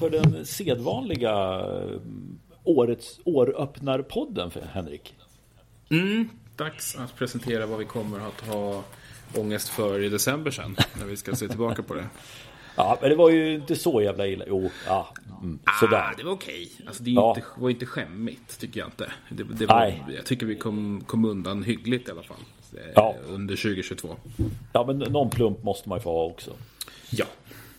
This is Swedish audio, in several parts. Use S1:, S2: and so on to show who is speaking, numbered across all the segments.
S1: för den sedvanliga eh, årets åröppnarpodden, för Henrik.
S2: Mm, dags att presentera vad vi kommer att ha ångest för i december sen, när vi ska se tillbaka på det.
S1: Ja, men det var ju inte så jävla illa. Jo, ja, mm, sådär.
S2: Ah, det var okej. Alltså, det
S1: Ja.
S2: inte, var inte skämmigt, tycker jag inte. Det, det var,
S1: Nej.
S2: jag tycker vi kom, kom undan hyggligt i alla fall. eh,
S1: Ja.
S2: Under 2022.
S1: Ja, men någon plump måste man ju få ha också.
S2: Ja.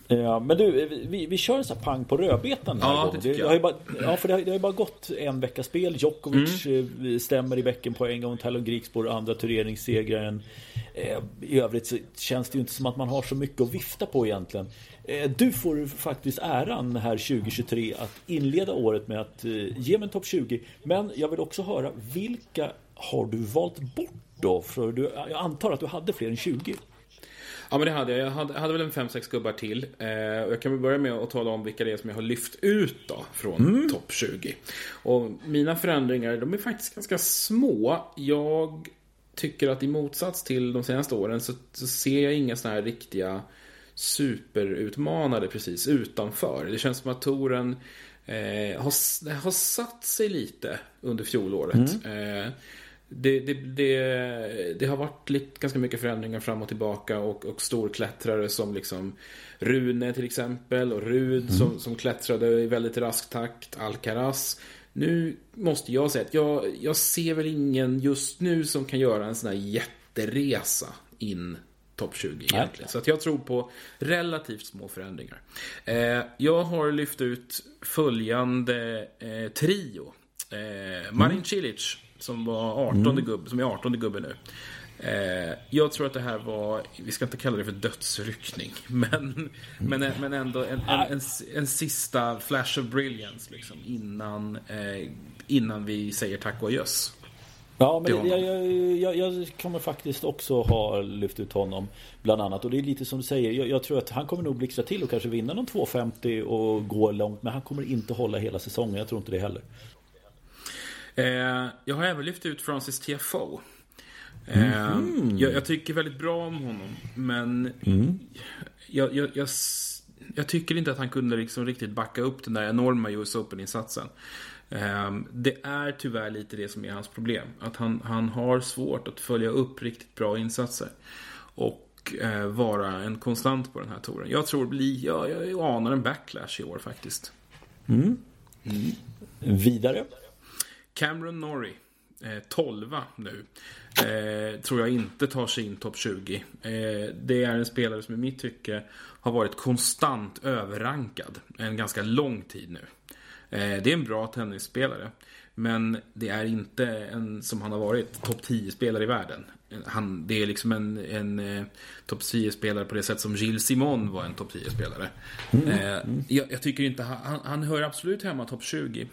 S1: Ja, men du, vi, vi kör en sån här pang på rödbetan den här
S2: Ja, det
S1: gången.
S2: tycker jag.
S1: har ju bara, ja, för det har, det har ju bara gått en veckas spel. Djokovic
S2: Mm.
S1: eh, stämmer i bäcken på en gång. Talon Griekspoor andra turneringssegraren. Eh, I övrigt så känns det ju inte som att man har så mycket att vifta på egentligen. Eh, du får faktiskt äran här 2023 att inleda året med att ge mig en topp 20. Men jag vill också höra vilka har du valt bort då? För du, jag antar att du hade fler än 20.
S2: Ja men det hade jag. Jag hade, hade väl en 5-6 gubbar till. Eh, och jag kan väl börja med att tala om vilka det är som jag har lyft ut då från topp 20. Och mina förändringar, de är faktiskt ganska små. Jag tycker att i motsats till de senaste åren så, så ser jag inga sådana här riktiga superutmanare precis utanför. Det känns som att touren eh, har, har satt sig lite under fjolåret. Eh, det, det, det, det har varit lite, ganska mycket förändringar fram och tillbaka och, och storklättrare som liksom Rune till exempel och Rud som, som klättrade i väldigt rask takt, Alcaraz. Nu måste jag säga att jag, jag ser väl ingen just nu som kan göra en sån här jätteresa in topp 20 egentligen. Så att jag tror på relativt små förändringar. Eh, jag har lyft ut följande eh, trio. Eh, Marin Cilic som var 18 gubb, som är 18 gubbe nu. Eh, jag tror att det här var, vi ska inte kalla det för dödsryckning, men, men, men ändå en, en, en, en sista flash of brilliance liksom, innan, eh, innan vi säger tack och adjöss.
S1: Ja, men jag, jag, jag kommer faktiskt också ha lyft ut honom bland annat. Och det är lite som du säger. Jag, jag tror att han kommer nog blixtra till och kanske vinna någon 250 och gå långt. Men han kommer inte hålla hela säsongen. Jag tror inte det heller.
S2: Eh, jag har även lyft ut Francis TFO. Eh, jag, jag tycker väldigt bra om honom, men jag, jag, jag, s- jag tycker inte att han kunde liksom riktigt backa upp den där enorma US Open-insatsen. Eh, det är tyvärr lite det som är hans problem. Att han, han har svårt att följa upp riktigt bra insatser. Och eh, vara en konstant på den här touren. Jag tror bli, jag, jag anar en backlash i år faktiskt.
S1: Vidare.
S2: Cameron Norrie, eh, 12 nu, eh, tror jag inte tar sig in topp 20. Eh, det är en spelare som i mitt tycke har varit konstant överrankad en ganska lång tid nu. Eh, det är en bra tennisspelare. Men det är inte en som han har varit topp 10-spelare i världen. Han, det är liksom en, en eh, topp 10-spelare på det sätt som Gilles Simon var en topp 10-spelare. Eh, jag, jag tycker inte, han, han hör absolut hemma topp 20.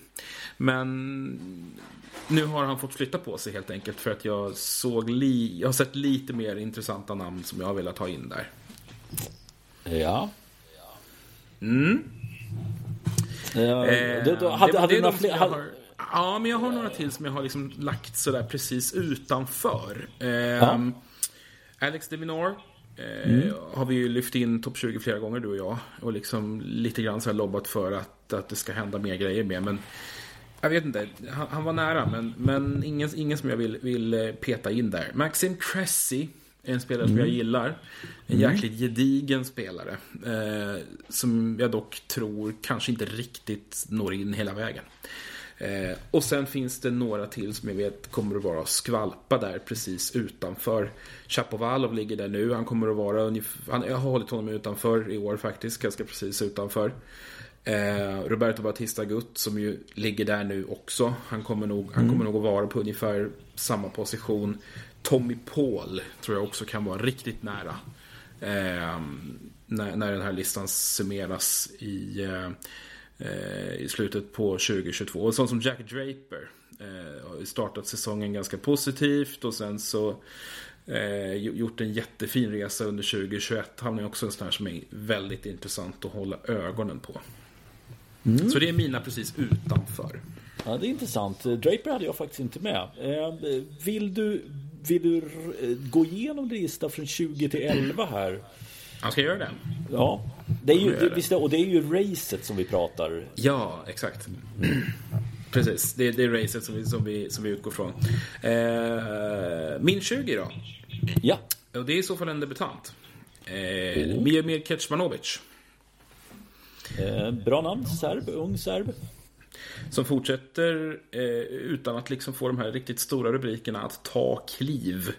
S2: Men nu har han fått flytta på sig helt enkelt för att jag såg li, jag har sett lite mer intressanta namn som jag har velat ha in där.
S1: Ja.
S2: Mm.
S1: Eh,
S2: Eh,
S1: då, hade,
S2: det-
S1: hade
S2: det
S1: du
S2: är
S1: några
S2: de som
S1: fler?
S2: har- Ja, men jag har några till som jag har liksom lagt sådär precis utanför.
S1: Ja.
S2: Alex de Minaur eh,
S1: Mm.
S2: har vi ju lyft in topp 20 flera gånger, du och jag. Och liksom lite grann så här lobbat för att, att det ska hända mer grejer med. Men jag vet inte, han, han var nära, men, men ingen, ingen som jag vill, vill eh, peta in där. Maxim Cressy är en spelare som jag gillar. En jäkligt gedigen spelare. Eh, som jag dock tror kanske inte riktigt når in hela vägen. Eh, och sen finns det några till som jag vet kommer att vara skvalpa där precis utanför. Chapovalov ligger där nu. Han kommer att vara ungefär, han, jag har hållit honom utanför i år faktiskt, ganska precis utanför. Eh, Roberto Batista Gutt som ju ligger där nu också. Han kommer nog, han kommer nog att vara på ungefär samma position. Tommy Paul tror jag också kan vara riktigt nära. Eh, när, när den här listan summeras i, eh, i slutet på 2022. Och sånt som Jack Draper eh, har startat säsongen ganska positivt och sen så eh, gjort en jättefin resa under 2021. Han är också en sån här som är väldigt intressant att hålla ögonen på. Så det är mina precis utanför.
S1: Ja, det är intressant. Draper hade jag faktiskt inte med. Eh, Vill du, vill du eh, gå igenom din lista från 20 till 11 här?
S2: Han ska göra det?
S1: Ja. Det är ju,
S2: det.
S1: visst, och det är ju racet som vi pratar.
S2: Ja, exakt. Precis, det, det är racet som vi, som vi, som vi utgår från. Eh, min 20 då?
S1: Ja.
S2: Och det är i så fall en debutant. Eh, Mijomir Kecmanovic.
S1: Eh, bra namn. Serb. Ung serb.
S2: Som fortsätter eh, utan att liksom få de här riktigt stora rubrikerna att ta kliv.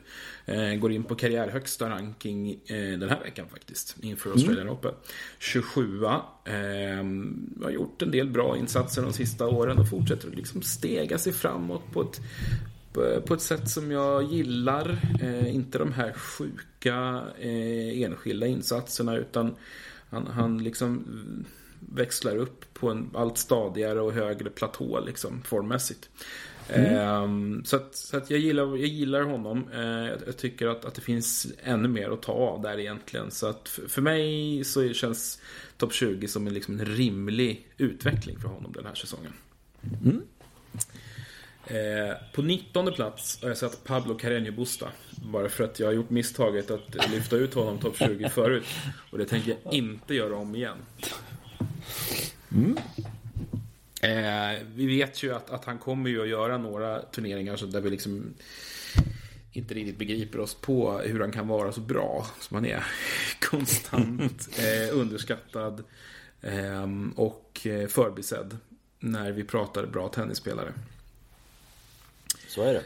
S2: Eh, går in på karriärhögsta ranking eh, den här veckan faktiskt. Inför Australian Open. 27 eh, Har gjort en del bra insatser de sista åren och fortsätter att liksom stega sig framåt på ett på ett sätt som jag gillar. Eh, inte de här sjuka eh, enskilda insatserna utan han, han liksom växlar upp på en allt stadigare och högre platå liksom formmässigt. Ehm, så att, så att jag, gillar, jag gillar honom. Eh, jag, tycker att, att det finns ännu mer att ta av där egentligen. Så att för, mig så känns topp 20 som en, liksom en rimlig utveckling för honom den här säsongen. Eh, på 19 plats har jag satt Pablo Carreño Busta. Bara för att jag har gjort misstaget att lyfta ut honom topp 20 förut. Och det tänker jag inte göra om igen. Eh, vi vet ju att, att han kommer ju att göra några turneringar så där vi liksom inte riktigt begriper oss på hur han kan vara så bra som han är. Konstant eh, underskattad eh, och förbisedd när vi pratar bra tennisspelare.
S1: Så är det.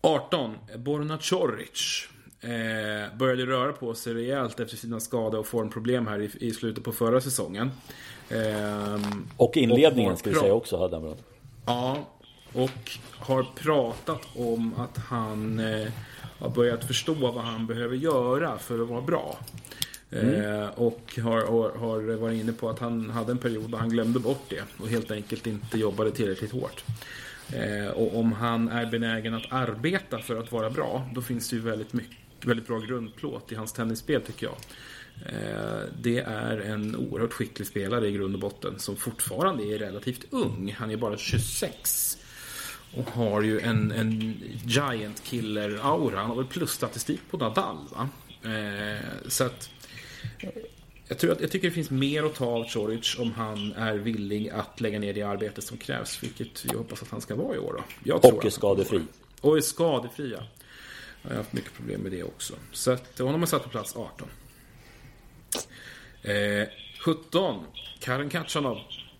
S2: 18. Borna Coric. Eh, började röra på sig rejält efter sina skada och formproblem här i, i slutet på förra säsongen. Ehm,
S1: Och inledningen
S2: har
S1: ska vi säga också hade han bra.
S2: Ja, och har pratat om att han eh, har börjat förstå vad han behöver göra för att vara bra. Eh, och har, har, har varit inne på att han hade en period där han glömde bort det och helt enkelt inte jobbade tillräckligt hårt. Eh, och om han är benägen att arbeta för att vara bra, då finns det ju väldigt, mycket, väldigt bra grundplåt i hans tennisspel tycker jag. Eh, Det är en oerhört skicklig spelare i grund och botten som fortfarande är relativt ung. Han är bara 26. Och har ju en, en giant killer-aura. Han har väl plusstatistik på Nadal va? Eh, så att jag, tror att, jag tycker det finns mer att ta av Choric om han är villig att lägga ner det arbete som krävs. Vilket vi hoppas att han ska vara i år då. Jag tror
S1: Och är skadefri.
S2: Och är skadefri ja. Jag har haft mycket problem med det också. Så att honom har satt på plats 18. Eh, 17. Karen Katjanov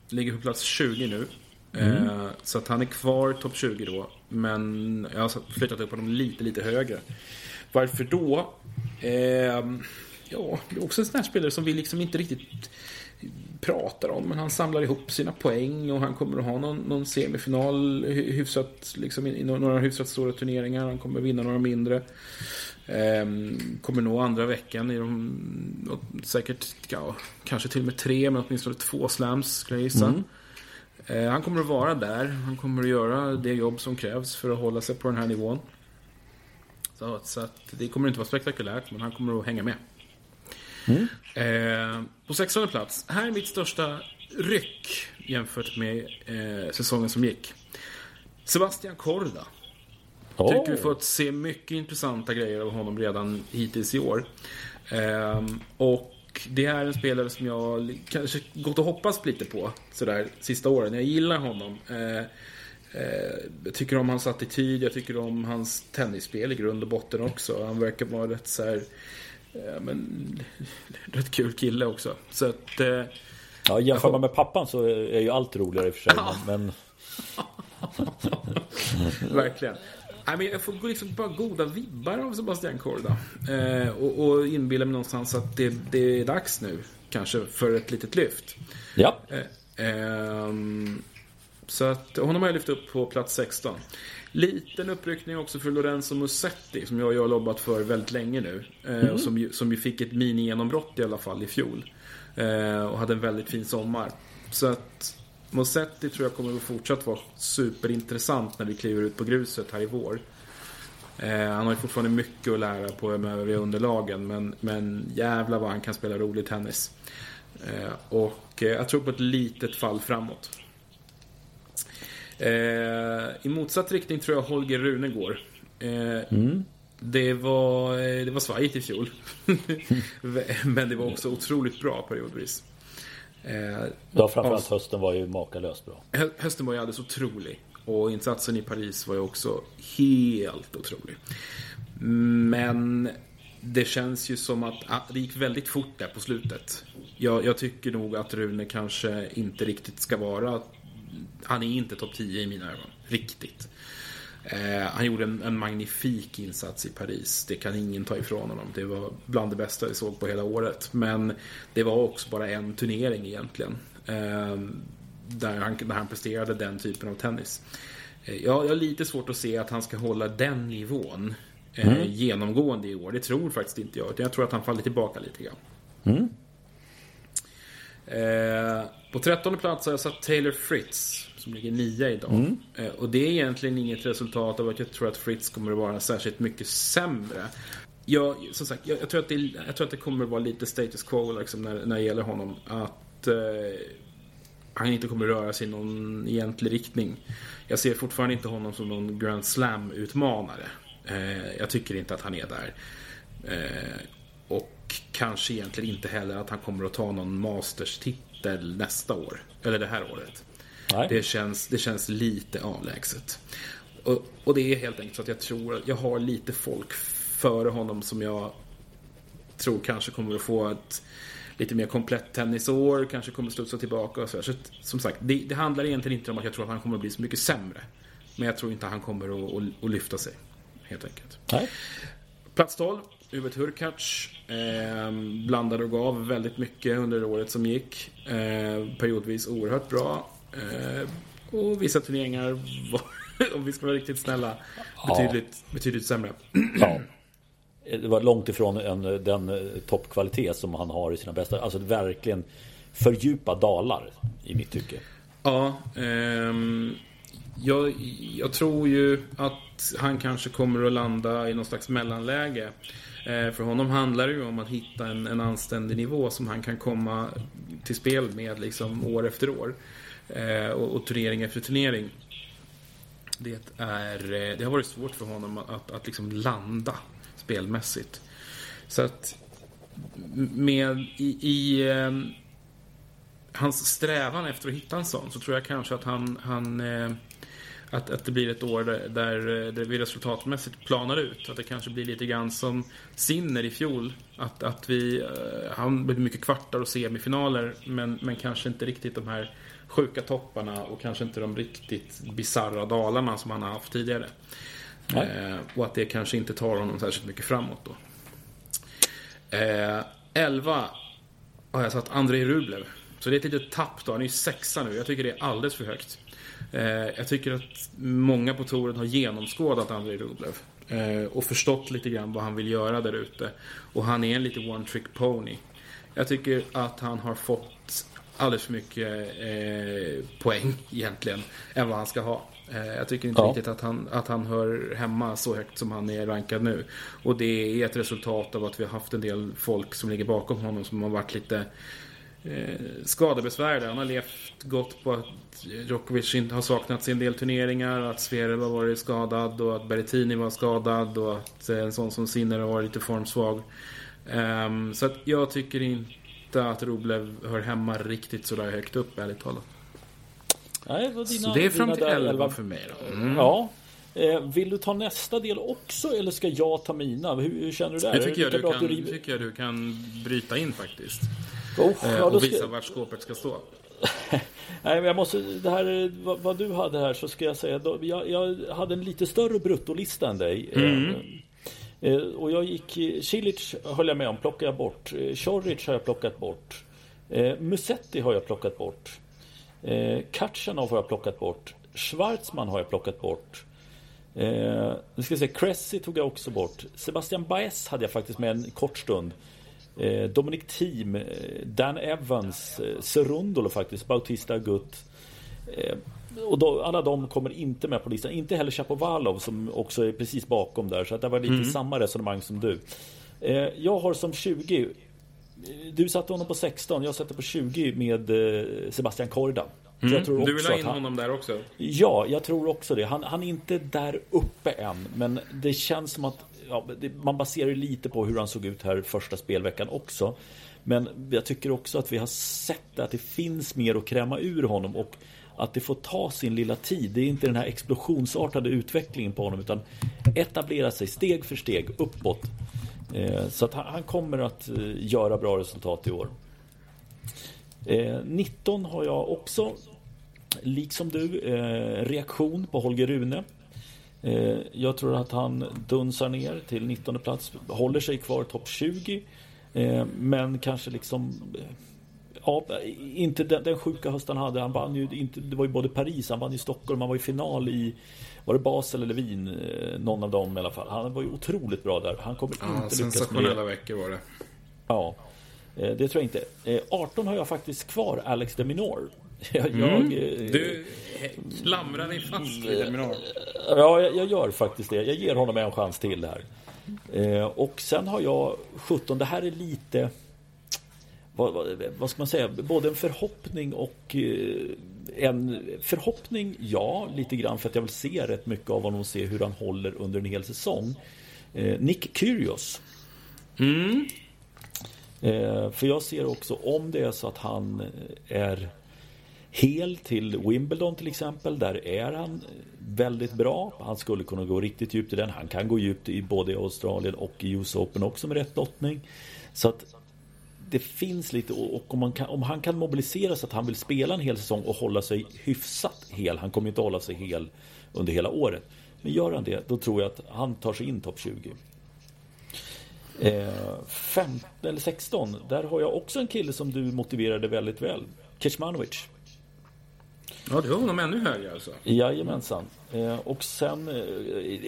S2: ligger på plats 20 nu. Eh, så att han är kvar topp 20 då. Men jag har flyttat upp honom lite, lite högre. Varför då? Eh, ja, det är också en sån här spelare som vi liksom inte riktigt pratar om. Men han samlar ihop sina poäng och han kommer att ha någon, någon semifinal hy- hyfsat, liksom, i några hyfsat stora turneringar. Han kommer vinna några mindre. Ehm, kommer nå andra veckan i de, säkert, ja, kanske till och med tre, men åtminstone två slams skulle jag gissa. Eh, han kommer att vara där. Han kommer att göra det jobb som krävs för att hålla sig på den här nivån. Så, så att det kommer inte vara spektakulärt, men han kommer att hänga med. Eh, på 16 plats. Här är mitt största ryck jämfört med eh, säsongen som gick. Sebastian Korda.
S1: Åh,
S2: Tycker vi fått se mycket intressanta grejer av honom redan hittills i år. Ehm, och det är en spelare som jag kanske gått och hoppats lite på sådär sista åren. Jag gillar honom. Eh, eh, jag tycker om hans attityd, jag tycker om hans tennisspel i grund och botten också. Han verkar vara rätt så här, eh, men, rätt kul kille också. Så att, eh,
S1: Ja, jämför man med pappan så är ju allt roligare i och för sig. Men,
S2: Verkligen. Nej, men jag får liksom bara goda vibbar av Sebastian Korda. Eh, och, och inbilla mig någonstans att det, det är dags nu. Kanske för ett litet lyft.
S1: ja,
S2: Eh, ehm, så att honom har jag lyft upp på plats 16. Liten uppryckning också för Lorenzo Musetti som jag och jag har lobbat för väldigt länge nu. Eh, och som, som ju fick ett mini-genombrott i alla fall i fjol. Eh, och hade en väldigt fin sommar. Så att Musetti tror jag kommer att fortsatt vara superintressant när vi kliver ut på gruset här i vår. Eh, han har ju fortfarande mycket att lära på de övriga underlagen men, men jävlar vad han kan spela rolig tennis. Eh, och eh, jag tror på ett litet fall framåt. Eh, I motsatt riktning tror jag Holger Rune går. Eh, Det var, det var svajigt i fjol. Men det var också otroligt bra periodvis.
S1: Eh, ja, framförallt hösten var ju makalöst bra.
S2: Hösten var ju alldeles otrolig. Och insatsen i Paris var ju också helt otrolig. Men det känns ju som att ah, det gick väldigt fort där på slutet. Jag, jag, tycker nog att Rune kanske inte riktigt ska vara... Han är inte topp 10 i mina ögon. Riktigt. Eh, han gjorde en, en, magnifik insats i Paris. Det kan ingen ta ifrån honom. Det var bland det bästa vi såg på hela året. Men det var också bara en turnering egentligen. Eh, där, han, där han presterade den typen av tennis. Eh, jag, jag har lite svårt att se att han ska hålla den nivån eh, mm. genomgående i år. Det tror faktiskt inte jag. Jag tror att han faller tillbaka lite grann. Mm. På trettonde plats har jag satt Taylor Fritz som ligger nia idag. Mm. Eh, och det är egentligen inget resultat av att jag tror att Fritz kommer att vara särskilt mycket sämre. Jag, som sagt, jag, jag, tror, att det, jag tror att det kommer att vara lite status quo liksom, när, när det gäller honom. Att eh, han inte kommer att röra sig i någon egentlig riktning. Jag ser fortfarande inte honom som någon Grand Slam-utmanare. Eh, jag tycker inte att han är där. Eh, och kanske egentligen inte heller att han kommer att ta någon Masters-titel nästa år. Eller det här året. Det känns, det känns lite avlägset. Och, och, det är helt enkelt så att jag tror att jag har lite folk före honom som jag tror kanske kommer att få ett lite mer komplett tennisår, kanske kommer att studsa tillbaka och så. så som sagt, det, det, handlar egentligen inte om att jag tror att han kommer att bli så mycket sämre. Men jag tror inte att han kommer att, att, att lyfta sig. Helt enkelt. Nej. Plats 12, Uwe Turkac. Eh, blandade och gav väldigt mycket under året som gick. Eh, periodvis oerhört bra. Eh, och vissa turneringar var, om vi ska vara riktigt snälla, betydligt, ja. betydligt sämre. Ja.
S1: Det var långt ifrån en, den eh, toppkvalitet som han har i sina bästa. Alltså verkligen fördjupa dalar i mitt tycke.
S2: Ja, ehm, jag, jag, tror ju att han kanske kommer att landa i någon slags mellanläge. Eh, för honom handlar det ju om att hitta en, en anständig nivå som han kan komma till spel med liksom år efter år. Eh, och, och turnering efter turnering. Det, är, eh, det har varit svårt för honom att, att, att liksom landa spelmässigt. Så att med i, i eh, hans strävan efter att hitta en sån så tror jag kanske att han, han eh, att, att det blir ett år där, där, där vi resultatmässigt planar ut. Att det kanske blir lite grann som Sinner i fjol. Att, att vi, eh, han blir mycket kvartar och semifinaler men, men kanske inte riktigt de här sjuka topparna och kanske inte de riktigt bizarra dalarna som han har haft tidigare. Eh, och att det kanske inte tar honom särskilt mycket framåt då. Eh, 11 har jag satt Andrei Rublev. Så det är ett litet tapp då. Han är ju sexa nu. Jag tycker det är alldeles för högt. Eh, jag tycker att många på touren har genomskådat Andrei Rublev. Eh, och förstått lite grann vad han vill göra där ute. Och han är en lite one trick pony. Jag tycker att han har fått alldeles för mycket eh, poäng egentligen än vad han ska ha. Eh, jag tycker inte ja. riktigt att han, att han hör hemma så högt som han är rankad nu. Och det är ett resultat av att vi har haft en del folk som ligger bakom honom som har varit lite eh, skadebesvärade. Han har levt gott på att Djokovic inte har saknats i en del turneringar, att Zverev har varit skadad och att Berrettini var skadad och att en sån som Sinner har varit lite formsvag. Um, så att jag tycker inte att Roblev hör hemma riktigt sådär högt upp, ärligt talat.
S1: Nej, det dina,
S2: så det är fram till 11, 11 för mig då.
S1: Mm. Ja. Eh, vill du ta nästa del också eller ska jag ta mina? Hur, hur känner du där?
S2: Det tycker jag, du kan, du tycker jag du kan bryta in faktiskt. Oh, ja, och visa ska... vart skåpet ska stå.
S1: Nej, men jag måste, det här, vad, vad, du hade här så ska jag säga, då, jag, jag hade en lite större bruttolista än dig. Mm. Eh, och jag gick, Cilic höll jag med om, plockade jag bort. Eh, Choric har jag plockat bort. Eh, Musetti har jag plockat bort. Katjanov har jag plockat bort. Schwarzman har jag plockat bort. Eh, nu ska jag säga, Cressy tog jag också bort. Sebastian Baez hade jag faktiskt med en kort stund. Eh, Dominic Thiem, Dan Evans, eh, Serundolo faktiskt, Bautista Gutt. Eh, och då, alla de kommer inte med på listan. Inte heller Chapovalov som också är precis bakom där. Så att det var lite mm. samma resonemang som du. Eh, jag har som 20 eh, Du satte honom på 16, jag sätter på 20 med eh, Sebastian Korda.
S2: Mm. Jag tror du vill ha in han, honom där också?
S1: Ja, jag tror också det. Han, han är inte där uppe än, men det känns som att ja, det, man baserar ju lite på hur han såg ut här första spelveckan också. Men jag tycker också att vi har sett att det finns mer att kräma ur honom och att det får ta sin lilla tid. Det är inte den här explosionsartade utvecklingen på honom utan etablera sig steg för steg uppåt. Eh, så att han kommer att eh, göra bra resultat i år. Eh, 19 har jag också, liksom du, reaktion på Holger Rune. Jag tror att han dunsar ner till 19 plats, håller sig kvar topp 20. Men kanske liksom Ja, inte den, den sjuka hösten han hade. Han vann ju inte, det var ju både Paris, han vann ju Stockholm, han var i final i Var det Basel eller Wien? Eh, någon av dem i alla fall. Han var ju otroligt bra där. Han kommer ja, inte lyckas
S2: med det. veckor var det.
S1: Ja, eh, det tror jag inte. 18 eh, har jag faktiskt kvar Alex de Minor.
S2: Jag, mm. jag, du klamrar dig fast Minor.
S1: Ja, jag, jag, gör faktiskt det. Jag ger honom en chans till här. Och sen har jag 17. Det här är lite vad, vad, vad, ska man säga, både en förhoppning och eh, en förhoppning, ja, lite grann för att jag vill se rätt mycket av honom och se hur han håller under en hel säsong. Eh, Nick Kyrgios. Mm. Eh, för jag ser också om det är så att han är hel till Wimbledon till exempel. Där är han väldigt bra. Han skulle kunna gå riktigt djupt i den. Han kan gå djupt i både Australien och i US Open också med rätt lottning. Så att det finns lite och om, kan, om, han kan mobilisera så att han vill spela en hel säsong och hålla sig hyfsat hel. Han kommer inte hålla sig hel under hela året. Men gör han det, då tror jag att han tar sig in topp 20. Eh, 15 eller 16, där har jag också en kille som du motiverade väldigt väl. Kecmanovic.
S2: Ja, du har honom ännu högre alltså?
S1: Jajamensan. Eh, och sen, eh,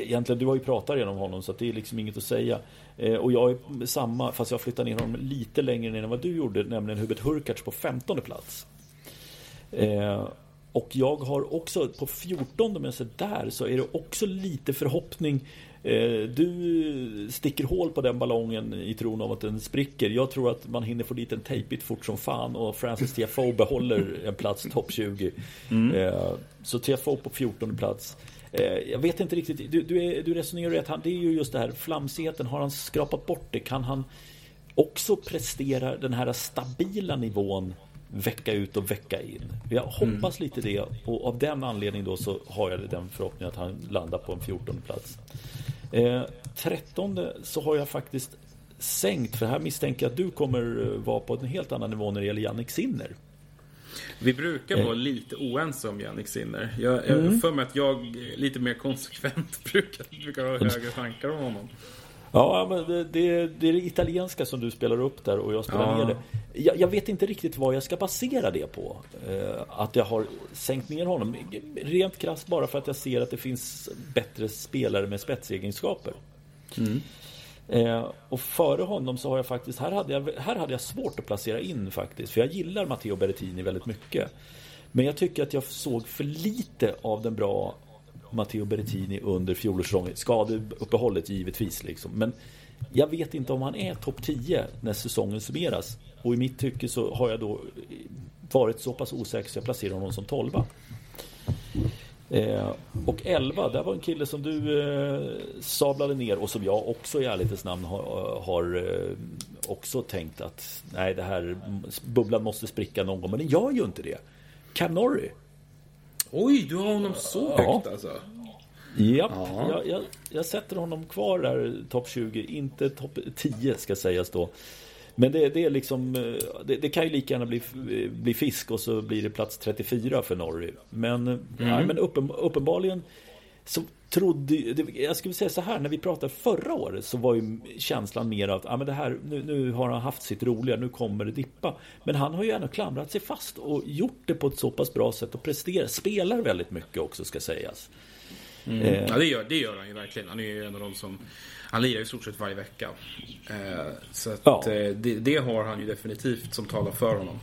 S1: egentligen, du har ju pratat genom honom så det är liksom inget att säga. Eh, och jag är samma, fast jag flyttar ner honom lite längre ner än vad du gjorde, nämligen Hubert Hurkacz på 15 plats. Eh, och jag har också på 14 om jag ser där så är det också lite förhoppning. Eh, du sticker hål på den ballongen i tron om att den spricker. Jag tror att man hinner få dit en tejpigt fort som fan och Francis TFO behåller en plats topp 20. Mm. Så TFO på 14 plats. Eh, jag vet inte riktigt, du, du, är, du resonerar rätt, det är ju just det här flamsigheten, har han skrapat bort det? Kan han också prestera den här stabila nivån vecka ut och vecka in? Jag hoppas mm. lite det och av den anledningen då så har jag den förhoppningen att han landar på en 14 plats. Eh, 13 så har jag faktiskt sänkt, för här misstänker jag att du kommer vara på en helt annan nivå när det gäller Jannik Sinner.
S2: Vi brukar vara eh. lite oense om Jannik Sinner. Jag, jag mm. för mig att jag lite mer konsekvent brukar, brukar ha högre tankar om honom.
S1: Ja, men det, det, det, är det italienska som du spelar upp där och jag spelar ja. ner det. Jag, jag, vet inte riktigt vad jag ska basera det på. Eh, att jag har sänkt ner honom. Rent krasst bara för att jag ser att det finns bättre spelare med spetsegenskaper. Mm. Eh, och före honom så har jag faktiskt, här hade jag, här hade jag svårt att placera in faktiskt. För jag gillar Matteo Berrettini väldigt mycket. Men jag tycker att jag såg för lite av den bra Matteo Berrettini under fjolårssäsongen. Skadeuppehållet givetvis liksom. Men jag vet inte om han är topp 10 när säsongen summeras. Och i mitt tycke så har jag då varit så pass osäker så jag placerar honom som 12. Eh, och 11, där var en kille som du eh, sablade ner och som jag också i ärlighetens namn har, eh, har eh, också tänkt att nej, det här bubblan måste spricka någon gång. Men den gör ju inte det. Cam Norrie.
S2: Oj, du har honom så högt ja. alltså?
S1: Japp, ja. jag, jag, jag, sätter honom kvar där topp 20, inte topp 10 ska sägas då. Men det, det är liksom eh, det, det, kan ju lika gärna bli, bli fisk och så blir det plats 34 för Norrie. Men, mm. ja, men uppen, uppenbarligen så trodde jag skulle säga så här när vi pratade förra året så var ju känslan mer att ja, men det här, nu, nu har han haft sitt roliga, nu kommer det dippa. Men han har ju ändå klamrat sig fast och gjort det på ett så pass bra sätt och presterar, spelar väldigt mycket också ska sägas.
S2: Mm. Eh. Ja det gör, det gör han ju verkligen. Han är ju en av de som han lirar i stort sett varje vecka. Eh, så att, ja. Eh, det, det, har han ju definitivt som talar för honom.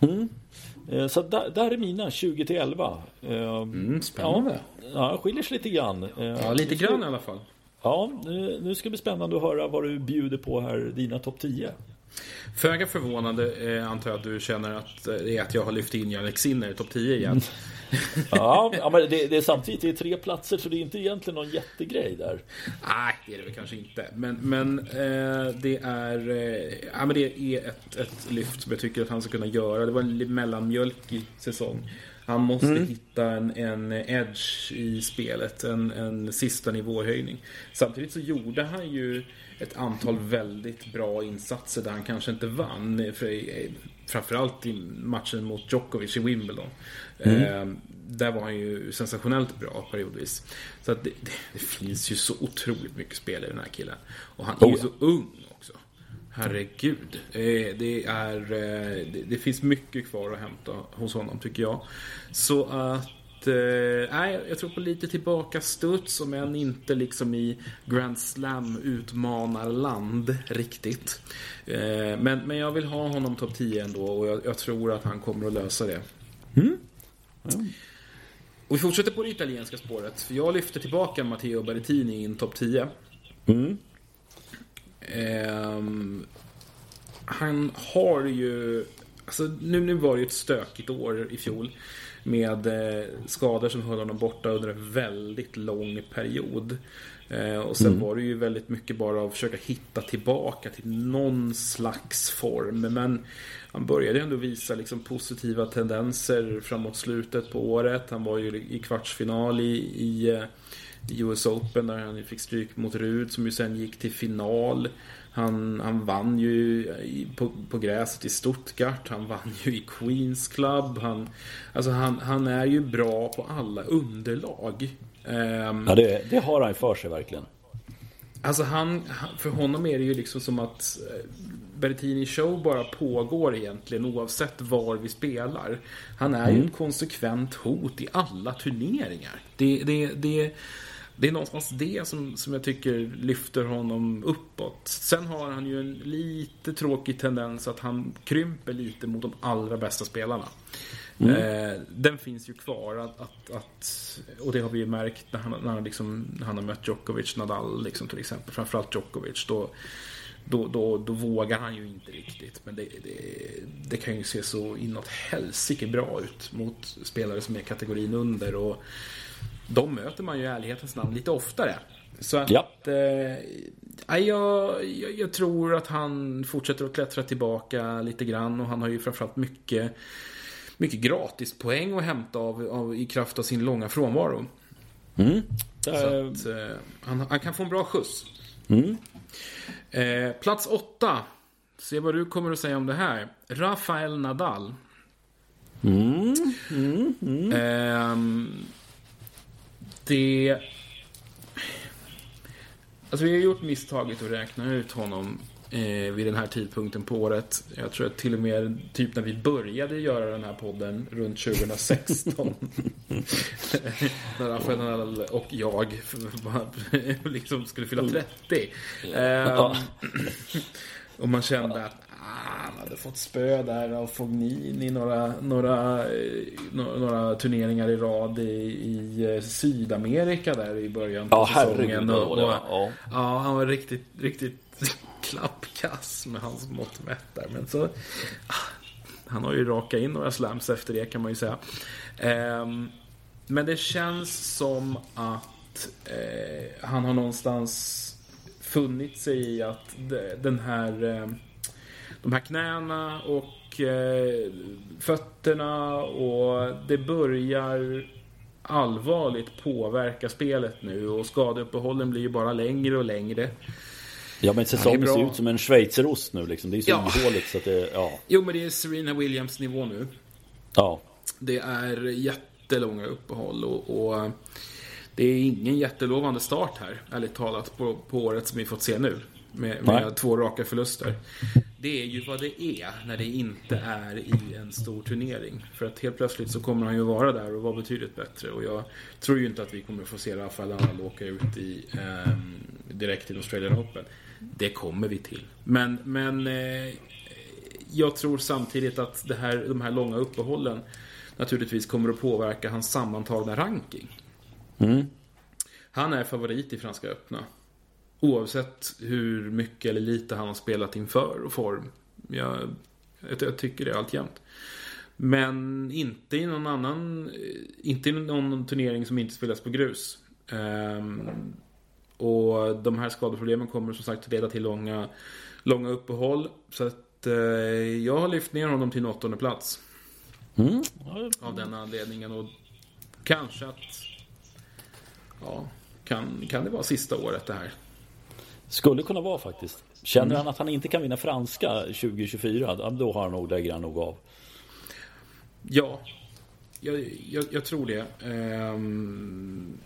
S1: Mm. Eh, så där, där, är mina 20 till 11.
S2: Mm, spännande.
S1: Ja, skiljer sig lite grann.
S2: Ja, lite grann i alla fall.
S1: Ja, nu ska det bli spännande att höra vad du bjuder på här, dina topp 10.
S2: Föga förvånande eh, antar jag att du känner att eh, det är att jag har lyft in Jannik Sinner i topp 10 igen.
S1: ja, ja, men det, det, är samtidigt det är tre platser så det är inte egentligen någon jättegrej där.
S2: Nej, det är det väl kanske inte. Men, men eh, det är eh, ja, men det är ett, ett lyft som jag tycker att han ska kunna göra. Det var en mellanmjölkig säsong. Han måste mm. hitta en, en edge i spelet, en, en sista nivåhöjning. Samtidigt så gjorde han ju ett antal väldigt bra insatser där han kanske inte vann. För, framförallt i matchen mot Djokovic i Wimbledon. Mm. Eh, där var han ju sensationellt bra periodvis. Så att det, det, det, finns ju så otroligt mycket spel i den här killen. Och han är ju oh, så ung också. Herregud. Eh, det, är, eh, det, det, finns mycket kvar att hämta hos honom tycker jag. Så att Nej, eh, jag tror på lite tillbaka studs om än inte liksom i Grand Slam utmanarland riktigt. Eh, men, men jag vill ha honom topp 10 ändå och jag, jag, tror att han kommer att lösa det. Mm. Mm. Och vi fortsätter på det italienska spåret. För jag lyfter tillbaka Matteo Berrettini i en topp 10. Mm. Um, han har ju... Alltså, nu, nu var det ju ett stökigt år i fjol med eh, skador som höll honom borta under en väldigt lång period. Eh, och sen mm. var det ju väldigt mycket bara att försöka hitta tillbaka till någon slags form. Men han började ändå visa liksom positiva tendenser framåt slutet på året. Han var ju i kvartsfinal i, i, eh, i US Open där han fick stryk mot Rud som ju sen gick till final. Han, han vann ju på, på gräset i Stuttgart. Han vann ju i Queens Club. Han, alltså han, han är ju bra på alla underlag.
S1: Um, ja, det, det har han för sig verkligen.
S2: Alltså han, för honom är det ju liksom som att eh, Berrettini show bara pågår egentligen oavsett var vi spelar. Han är mm. ju ett konsekvent hot i alla turneringar. Det, det, det, det är någonstans det som, som jag tycker lyfter honom uppåt. Sen har han ju en lite tråkig tendens att han krymper lite mot de allra bästa spelarna. Mm. Eh, den finns ju kvar. Att, att, att, och det har vi ju märkt när han, när han, liksom, när han har mött Djokovic, Nadal liksom, till exempel. Framförallt Djokovic. Då, då, då, då vågar han ju inte riktigt. Men det, det, det kan ju se så inåt helsike bra ut mot spelare som är kategorin under. Och de möter man ju i ärlighetens namn lite oftare. Så att... Ja. Eh, jag, jag, jag, tror att han fortsätter att klättra tillbaka lite grann och han har ju framförallt mycket, mycket gratispoäng att hämta av, av, i kraft av sin långa frånvaro. Mm. Så att, eh, han, han, kan få en bra skjuts. Mm. Eh, plats åtta. Se vad du kommer att säga om det här. Rafael Nadal. Mm. Det... Alltså vi har gjort misstaget att räkna ut honom eh, vid den här tidpunkten på året. Jag tror att till och med typ när vi började göra den här podden runt 2016. när Rafael och jag liksom skulle fylla 30. Eh, och man kände att han hade fått spö där av Fognini några, några, några turneringar i rad i, i eh, Sydamerika där i början
S1: på ja, säsongen. Och, och, ja.
S2: ja, han var riktigt, riktigt klappkass med hans mått mätt där. Men så, ah, han har ju rakat in några slams efter det kan man ju säga. Um, men det känns som att eh, han har någonstans funnit sig i att den här eh, de här knäna och eh, fötterna och det börjar allvarligt påverka spelet nu och skadeuppehållen blir ju bara längre och längre.
S1: Ja men säsongen ser ut som en schweizerost nu liksom. Det är så ja. ihåligt så att det, ja.
S2: Jo men det är Serena Williams nivå nu.
S1: Ja.
S2: Det är jättelånga uppehåll och, och det är ingen jättelovande start här, ärligt talat, på, på året som vi fått se nu. Med, med två raka förluster. Det är ju vad det är när det inte är i en stor turnering. För att helt plötsligt så kommer han ju vara där och vara betydligt bättre. Och jag tror ju inte att vi kommer få se Rafael Nadal åka ut i, eh, direkt till Australian Open. Det kommer vi till. Men, men eh, jag tror samtidigt att det här, de här långa uppehållen naturligtvis kommer att påverka hans sammantagna ranking. Mm. Han är favorit i Franska öppna. Oavsett hur mycket eller lite han har spelat inför och form. Jag, jag, jag tycker det alltjämt. Men inte i någon annan, inte i någon turnering som inte spelas på grus. Um, och de här skadeproblemen kommer som sagt leda till långa, långa uppehåll. Så att uh, jag har lyft ner honom till en åttonde plats.
S1: Mm.
S2: Av den anledningen. Och kanske att... Ja, kan, kan det vara sista året det här?
S1: Skulle kunna vara faktiskt. Känner mm. han att han inte kan vinna franska 2024, då har han nog, lägger han nog av.
S2: Ja, jag, jag, jag tror det. Um,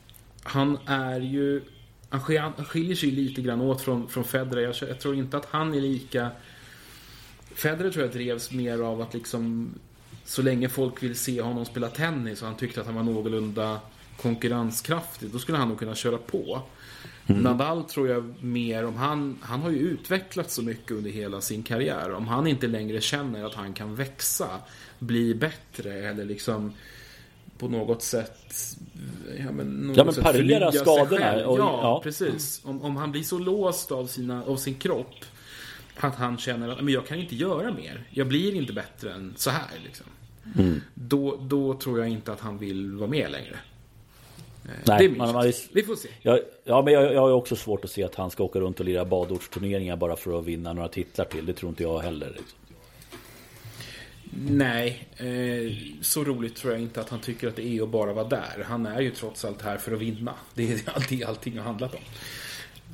S2: han är ju... Han skiljer sig lite grann åt från, från Federer. Jag, jag tror inte att han är lika... Federer tror jag drevs mer av att liksom... Så länge folk vill se honom spela tennis och han tyckte att han var någorlunda konkurrenskraftig, då skulle han nog kunna köra på. Mm. Nadal tror jag mer om han, han har ju utvecklats så mycket under hela sin karriär. Om han inte längre känner att han kan växa, bli bättre eller liksom på något sätt
S1: Ja men, ja, men parera skadorna.
S2: Och, ja, ja, precis. Om, om han blir så låst av, sina, av sin kropp att han känner att men jag kan inte göra mer. Jag blir inte bättre än så här. Liksom. Mm. Då, då tror jag inte att han vill vara med längre.
S1: Nej, man, man, vi får se. Jag, ja, men jag, jag har också svårt att se att han ska åka runt och lira badortsturneringar bara för att vinna några titlar till. Det tror inte jag heller. Liksom.
S2: Nej, eh, så roligt tror jag inte att han tycker att det är att bara vara där. Han är ju trots allt här för att vinna. Det är alltid allting har handlat om.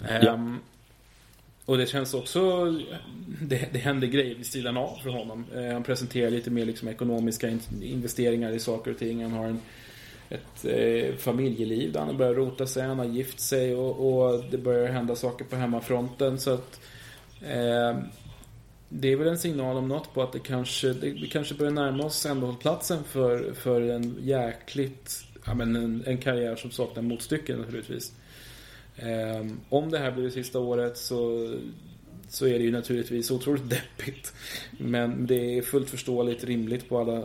S2: Eh, ja. Ehm, och det känns också... Det, det händer grejer vid sidan av för honom. Eh, han presenterar lite mer liksom ekonomiska investeringar i saker och ting. Han har en ett eh, familjeliv där han har börjat rota sig, han har gift sig och, och det börjar hända saker på hemmafronten. Så att eh, det är väl en signal om något på att det kanske, det, vi kanske börjar närma oss ändhållplatsen platsen för, för en jäkligt, ja men en, en karriär som saknar motstycke naturligtvis. Eh, om det här blir det sista året så, så är det ju naturligtvis otroligt deppigt. Men det är fullt förståeligt, rimligt på alla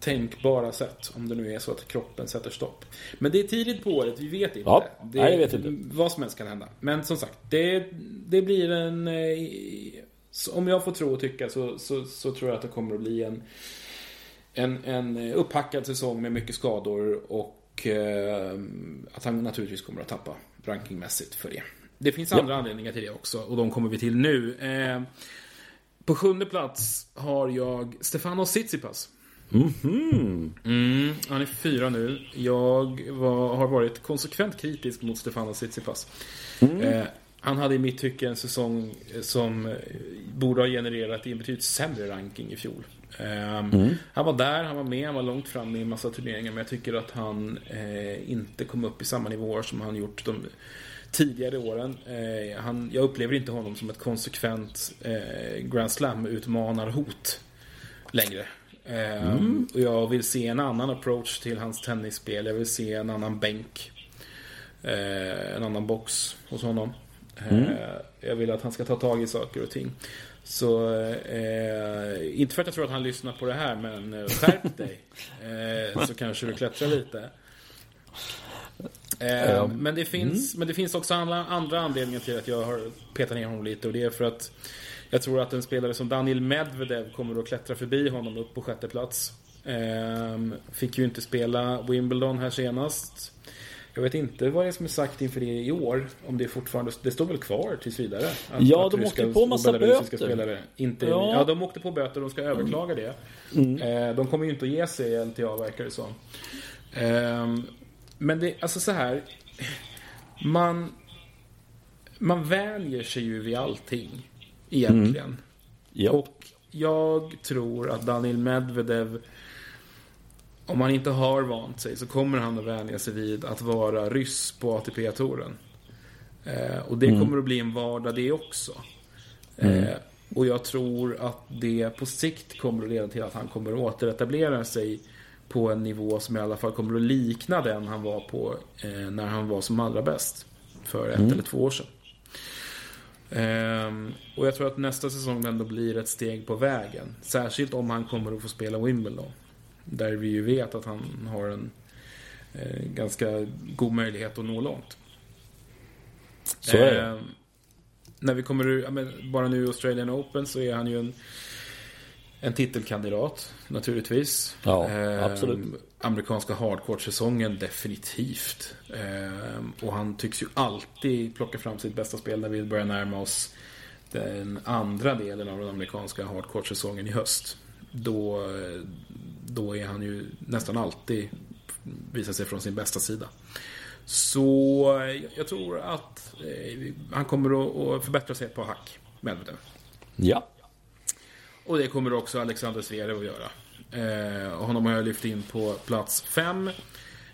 S2: tänkbara sätt. Om det nu är så att kroppen sätter stopp. Men det är tidigt på året, vi vet inte.
S1: Ja, det, nej, vet inte.
S2: Vad som helst kan hända. Men som sagt, det, det blir en... Eh, om jag får tro och tycka så, så, så, tror jag att det kommer att bli en, en, en upphackad säsong med mycket skador och eh, att han naturligtvis kommer att tappa rankingmässigt för det. Det finns andra ja. anledningar till det också och de kommer vi till nu. Eh, på sjunde plats har jag Stefano Tsitsipas.
S1: Mm
S2: mm, han är fyra nu. Jag var, har varit konsekvent kritisk mot Stefano Tsitsipas. Mm. Eh, han hade i mitt tycke en säsong som eh, borde ha genererat i en betydligt sämre ranking i fjol. Eh, mm. Han var där, han var med, han var långt fram i en massa turneringar men jag tycker att han eh, inte kom upp i samma nivåer som han gjort de tidigare åren. Eh, han, jag upplever inte honom som ett konsekvent eh, Grand Slam-utmanarhot längre. Mm. Och jag vill se en annan approach till hans tennisspel. Jag vill se en annan bänk. Eh, en annan box hos honom. Mm. Eh, jag vill att han ska ta tag i saker och ting. Så, eh, inte för att jag tror att han lyssnar på det här, men eh, skärp dig. Eh, så kanske du klättrar lite. Eh, men, det finns, mm. men det finns också andra, andra anledningar till att jag har petat ner honom lite. Och det är för att jag tror att en spelare som Daniel Medvedev kommer att klättra förbi honom upp på sjätte plats. Ehm, fick ju inte spela Wimbledon här senast. Jag vet inte vad det är som är sagt inför det i år. Om det fortfarande... Det står väl kvar tills vidare?
S1: Att, ja, att de åkte på massa böter.
S2: Spelare inte, ja. ja, de åkte på böter. De ska överklaga det. Mm. Ehm, de kommer ju inte att ge sig i LTA, verkar det som. Ehm, men det, alltså så här. Man... Man vänjer sig ju vid allting. Egentligen. Mm. Yep. Och jag tror att Daniel Medvedev om han inte har vant sig så kommer han att vänja sig vid att vara ryss på ATP-touren. Eh, och det mm. kommer att bli en vardag det också. Mm. Eh, och jag tror att det på sikt kommer att leda till att han kommer att återetablera sig på en nivå som i alla fall kommer att likna den han var på eh, när han var som allra bäst. För ett mm. eller två år sedan. Ehm, och jag tror att nästa säsong ändå blir ett steg på vägen. Särskilt om han kommer att få spela Wimbledon. Där vi ju vet att han har en eh, ganska god möjlighet att nå långt.
S1: Så är det. Ehm,
S2: när vi kommer ur, ja, men bara nu i Australian Open så är han ju en, en titelkandidat naturligtvis.
S1: Ja,
S2: Eh,
S1: absolut.
S2: Amerikanska hardcore-säsongen definitivt. Eh, och han tycks ju alltid plocka fram sitt bästa spel när vi börjar närma oss den andra delen av den amerikanska hardcore-säsongen i höst. Då, då är han ju nästan alltid visar sig från sin bästa sida. Så jag tror att eh, han kommer att, att förbättra sig ett par hack. Medvedev.
S1: Ja.
S2: Och det kommer också Alexander Zverev att göra. Eh, honom har jag lyft in på plats 5.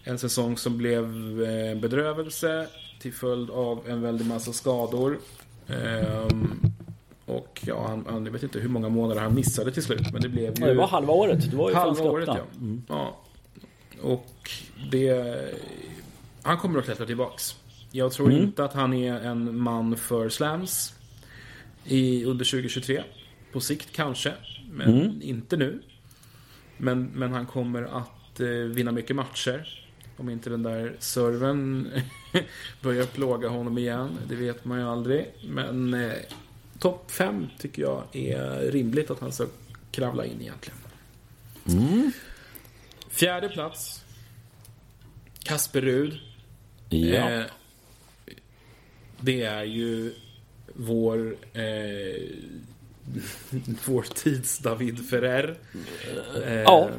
S2: En säsong som blev eh, bedrövelse till följd av en väldig massa skador. Ehm, och ja, han, han, jag vet inte hur många månader han missade till slut, men det blev ju...
S1: Det var halva året. Det var ju
S2: Halva året, ja.
S1: Mm.
S2: ja. Och det... Han kommer att klättra tillbaks. Jag tror
S1: Mm.
S2: inte att han är en man för slams i, under 2023. På sikt kanske, men
S1: Mm.
S2: inte nu. Men, men han kommer att eh, vinna mycket matcher. Om inte den där serven börjar plåga honom igen. Det vet man ju aldrig. Men eh, topp 5 tycker jag är rimligt att han ska kravla in egentligen. Fjärde plats. Kasper Rud.
S1: Ja.
S2: Eh, det är ju vår eh, vår tids David Ferrer. Eh,
S1: ja,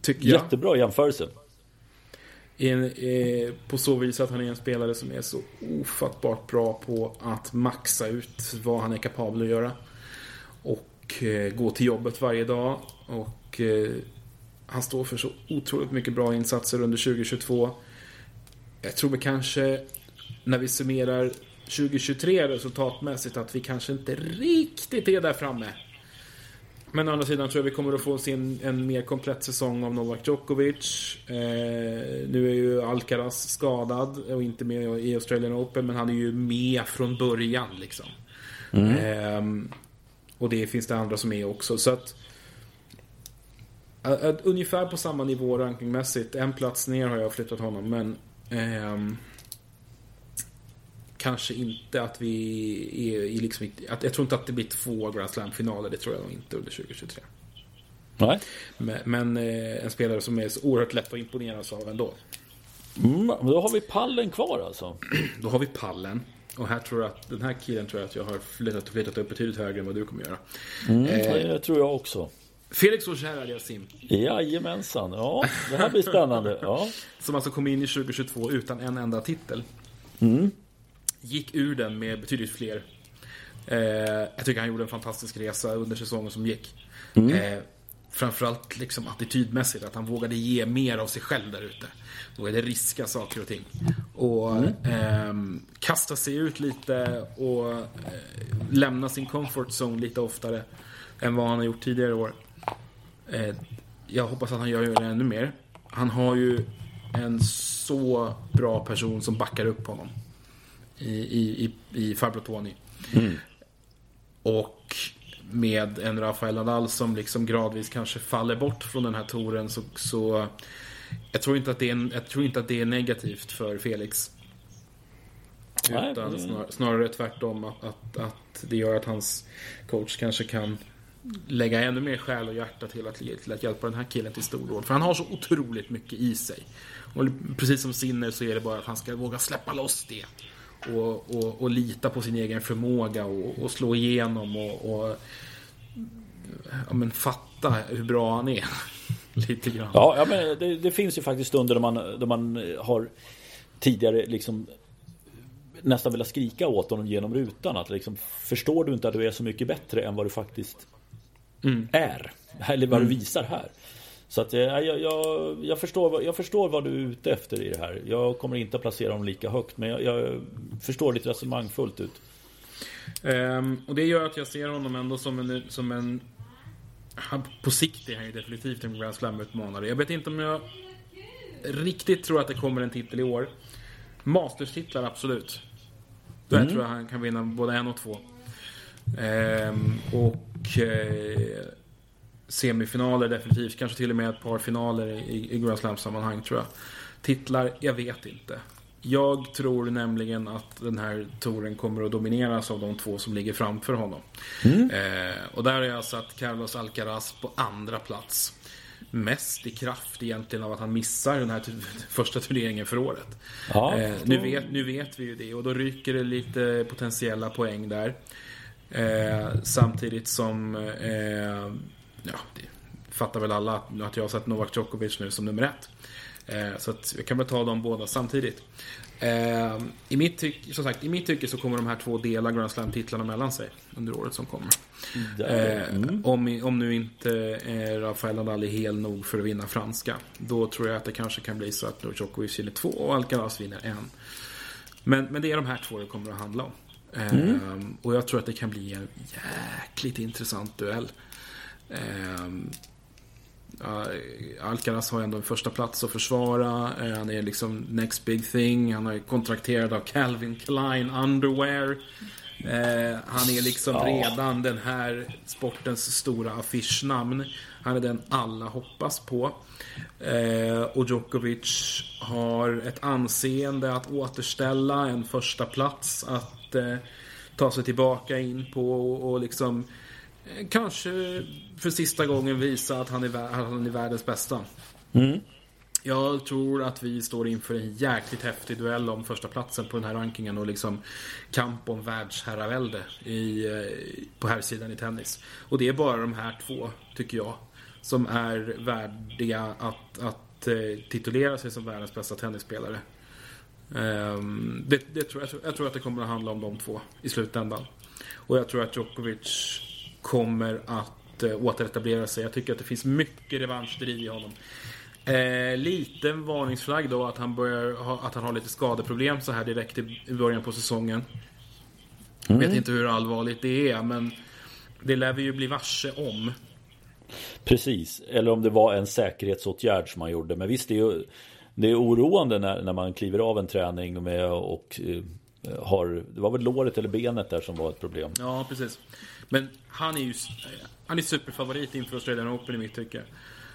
S2: Tycker jag.
S1: jättebra jämförelse.
S2: En, eh, på så vis att han är en spelare som är så ofattbart bra på att maxa ut vad han är kapabel att göra. Och eh, gå till jobbet varje dag. Och eh, han står för så otroligt mycket bra insatser under 2022. Jag tror väl kanske när vi summerar 2023 resultatmässigt att vi kanske inte riktigt är där framme. Men å andra sidan tror jag vi kommer att få se en, en mer komplett säsong av Novak Djokovic. Eh, nu är ju Alcaraz skadad och inte med i Australian Open, men han är ju med från början liksom. Eh, och det finns det andra som är också. Så att, att, att ungefär på samma nivå rankingmässigt. En plats ner har jag flyttat honom, men ehm, kanske inte att vi är i liksom, att, Jag tror inte att det blir två Grand Slam-finaler, det tror jag nog inte under 2023.
S1: Nej.
S2: Men, men eh, en spelare som är så oerhört lätt att imponeras av ändå.
S1: Mm, men då har vi pallen kvar alltså.
S2: Då har vi pallen. Och här tror jag att den här killen tror jag att jag har flyttat, flyttat upp betydligt högre än vad du kommer göra.
S1: Mm,
S2: Eh.
S1: Det tror jag också.
S2: Felix Auger Aliasim.
S1: Jajamensan. Ja, det här blir spännande. Ja.
S2: Som alltså kom in i 2022 utan en enda titel. Gick ur den med betydligt fler. Eh, jag tycker han gjorde en fantastisk resa under säsongen som gick. Eh, framförallt liksom attitydmässigt, att han vågade ge mer av sig själv där ute. Vågade riska saker och ting. Och ehm, kasta sig ut lite och eh, lämna sin comfort zone lite oftare än vad han har gjort tidigare år. Eh, jag hoppas att han gör det ännu mer. Han har ju en så bra person som backar upp honom. I, i, i, i Fabio Toni. Och med en Rafael Nadal som liksom gradvis kanske faller bort från den här touren så, så jag, tror inte att det är, en- jag tror inte att det är negativt för Felix.
S1: Nej,
S2: Utan
S1: det-
S2: snar, snarare tvärtom att, att, att det gör att hans coach kanske kan lägga ännu mer själ och hjärta till att, till att hjälpa den här killen till stordåd. För han har så otroligt mycket i sig. Och precis som Sinner så är det bara att han ska våga släppa loss det. Och, och, och lita på sin egen förmåga och, och slå igenom och, ja, men fatta hur bra han är. Lite grann.
S1: Ja, ja men det, det finns ju faktiskt stunder då man, då man har tidigare liksom nästan velat skrika åt honom genom rutan. Att liksom, förstår du inte att du är så mycket bättre än vad du faktiskt är? Eller vad du visar här. Så att eh, jag, jag, jag, förstår, vad- jag förstår vad du är ute efter i det här. Jag kommer inte att placera dem lika högt. Men jag, jag förstår ditt resonemang fullt ut.
S2: Ehm, och det gör att jag ser honom ändå som en... Som en på sikt är han ju definitivt en Grand Slam-utmanare. Jag vet inte om jag riktigt tror att det kommer en titel i år. Masters-titlar, absolut. Där tror jag han kan vinna både en och två. Ehm, och eh, semifinaler definitivt. Kanske till och med ett par finaler i, i Grand Slam-sammanhang tror jag. Titlar, jag vet inte. Jag tror nämligen att den här touren kommer att domineras av de två som ligger framför honom. Mm. Eh, och där har jag satt Carlos Alcaraz på andra plats. Mest i kraft egentligen av att han missar den här första turneringen för året. Ja, eh, nu, vet, nu vet vi ju det och då ryker det lite potentiella poäng där. Eh, samtidigt som, eh, ja, det fattar väl alla att jag har sett Novak Djokovic nu som nummer ett. Eh, så att jag kan väl ta dem båda samtidigt. Eh, I mitt tycke, som sagt, i mitt tycke så kommer de här två dela Grand Slam-titlarna mellan sig under året som kommer. Eh, mm. om, om nu inte eh, Rafael Nadal är hel nog för att vinna franska. Då tror jag att det kanske kan bli så att Djokovic vinner två och Alcaraz vinner en. Men, men det är de här två det kommer att handla om. Mm. Och jag tror att det kan bli en jäkligt intressant duell. Eh, Alcaraz har ändå en första plats att försvara. Eh, han är liksom next big thing. Han är kontrakterad av Calvin Klein Underwear. Eh, han är liksom ja. redan den här sportens stora affischnamn. Han är den alla hoppas på. Eh, och Djokovic har ett anseende att återställa, en första plats att eh, ta sig tillbaka in på och, och liksom kanske för sista gången visa att han är, han är världens bästa. Mm. Jag tror att vi står inför en jäkligt häftig duell om första platsen på den här rankingen och liksom kamp om världsherravälde i, eh, på här sidan i tennis. Och det är bara de här två, tycker jag, som är värdiga att, att eh, titulera sig som världens bästa tennisspelare. Um, det, det tror jag, jag tror att det kommer att handla om de två i slutändan. Och jag tror att Djokovic kommer att eh, återetablera sig. Jag tycker att det finns mycket revanschdriv i honom. Eh, liten varningsflagg då att han, börjar ha, att han har lite skadeproblem så här direkt i, början på säsongen. Mm. Vet inte hur allvarligt det är men det lär vi ju bli varse om.
S1: Precis, eller om det var en säkerhetsåtgärd som man gjorde. Men visst, det är, ju, det är oroande när, när man kliver av en träning med och eh, har, det var väl låret eller benet där som var ett problem.
S2: Ja, precis. Men han är ju han är superfavorit inför Australian Open i mitt tycke.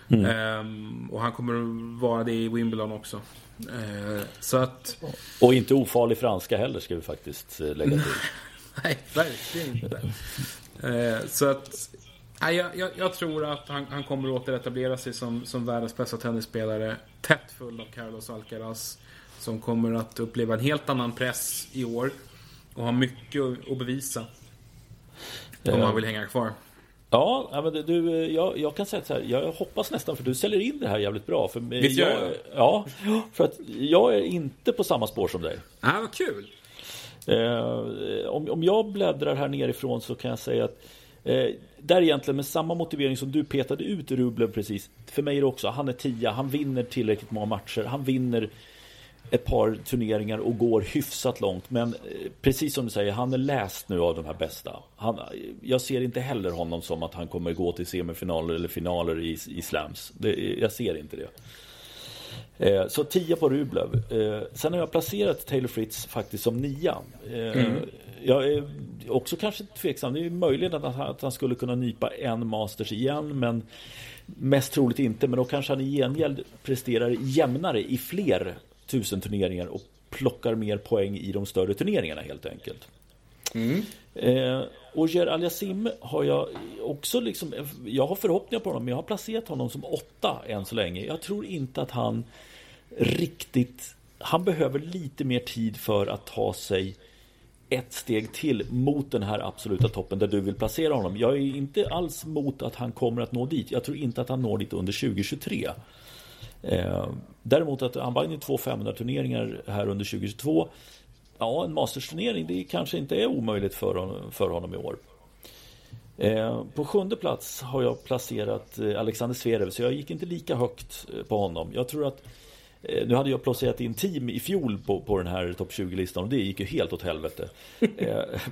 S2: Mm. Ehm, och han kommer att vara det i Wimbledon också. Ehm, så att...
S1: Och inte ofarlig franska heller ska vi faktiskt eh, lägga till.
S2: Nej, verkligen inte. Ehm, så att... Nej, jag, jag, jag, tror att han, han kommer att återetablera sig som, som världens bästa tennisspelare. Tätt full av Carlos Alcaraz. Som kommer att uppleva en helt annan press i år. Och ha mycket att bevisa. Om man vill hänga kvar.
S1: Ja, men du, jag, jag kan säga så här, jag hoppas nästan för du säljer in det här jävligt bra. För
S2: Visst gör jag?
S1: Ja, för att jag är inte på samma spår som dig.
S2: Ja, ah, vad kul!
S1: Eh, om, om jag bläddrar här nerifrån så kan jag säga att eh, där egentligen med samma motivering som du petade ut Rublev precis. För mig är det också, han är tia, han vinner tillräckligt många matcher, han vinner ett par turneringar och går hyfsat långt. Men eh, precis som du säger, han är läst nu av de här bästa. Han, jag ser inte heller honom som att han kommer gå till semifinaler eller finaler i, i slams. Det, jag ser inte det. Eh, så 10 på Rublev. Eh, sen har jag placerat Taylor Fritz faktiskt som nia. Mm. Jag är också kanske tveksam. Det är möjligt att han, att han skulle kunna nypa en Masters igen. Men mest troligt inte. Men då kanske han i gengäld presterar jämnare i fler tusen turneringar och plockar mer poäng i de större turneringarna helt enkelt. Mm. Eh, Ogier Aliasim har jag också liksom, jag har förhoppningar på honom, men jag har placerat honom som åtta än så länge. Jag tror inte att han riktigt, han behöver lite mer tid för att ta sig ett steg till mot den här absoluta toppen där du vill placera honom. Jag är inte alls mot att han kommer att nå dit. Jag tror inte att han når dit under 2023. Eh, däremot att han vann ju två 500 turneringar här under 2022. Ja, en Masters-turnering det kanske inte är omöjligt för honom, för honom i år. Eh, på sjunde plats har jag placerat eh, Alexander Zverev så jag gick inte lika högt eh, på honom. Jag tror att nu hade jag placerat in team i fjol på, på den här topp 20-listan och det gick ju helt åt helvete.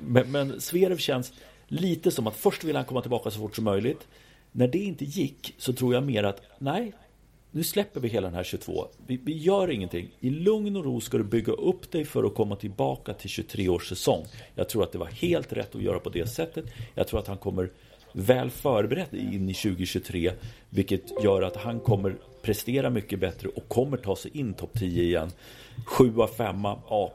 S1: Men, men Zverev känns lite som att först vill han komma tillbaka så fort som möjligt. När det inte gick så tror jag mer att nej, nu släpper vi hela den här 22. Vi, vi, gör ingenting. I lugn och ro ska du bygga upp dig för att komma tillbaka till 23 års säsong. Jag tror att det var helt rätt att göra på det sättet. Jag tror att han kommer väl förberedd in i 2023. Vilket gör att han kommer prestera mycket bättre och kommer ta sig in topp 10 igen. 7 av 5, ja.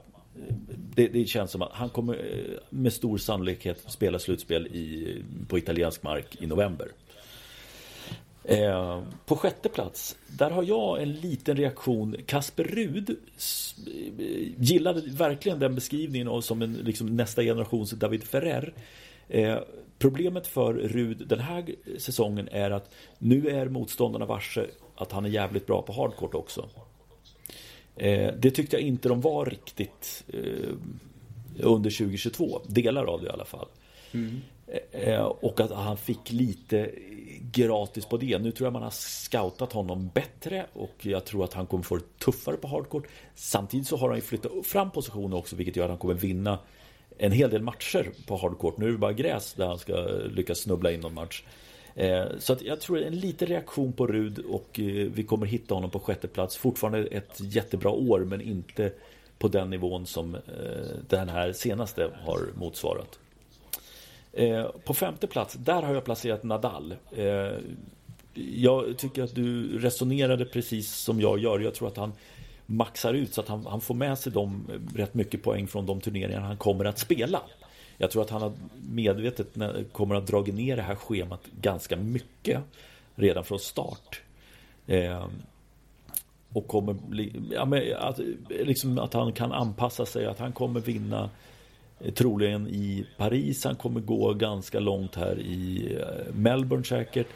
S1: Det, det, känns som att han kommer eh, med stor sannolikhet spela slutspel i, på italiensk mark i november. Eh, på sjätte plats, där har jag en liten reaktion. Kasper Rud eh, gillade verkligen den beskrivningen av som en liksom, nästa generations David Ferrer. Eh, problemet för Rud den här säsongen är att nu är motståndarna varse att han är jävligt bra på hardcourt också. Eh, det tyckte jag inte de var riktigt eh, under 2022. Delar av det i alla fall. Mm. Eh, eh, och att han fick lite gratis på det. Nu tror jag man har scoutat honom bättre och jag tror att han kommer få det tuffare på hardcourt. Samtidigt så har han ju flyttat fram positioner också vilket gör att han kommer vinna en hel del matcher på hardcourt. Nu är det bara gräs där han ska lyckas snubbla in någon match. Eh, så att jag tror en liten reaktion på Rud och vi kommer hitta honom på sjätte plats. Fortfarande ett jättebra år men inte på den nivån som den här senaste har motsvarat. Eh, på femte plats, där har jag placerat Nadal. Eh, jag tycker att du resonerade precis som jag gör. Jag tror att han maxar ut så att han, han får med sig de, eh, rätt mycket poäng från de turneringar han kommer att spela. Jag tror att han medvetet kommer att dra ner det här schemat ganska mycket redan från start. Eh, och kommer bli, ja, men att, liksom att han kan anpassa sig, att han kommer vinna Eh, troligen i Paris. Han kommer gå ganska långt här i eh, Melbourne säkert.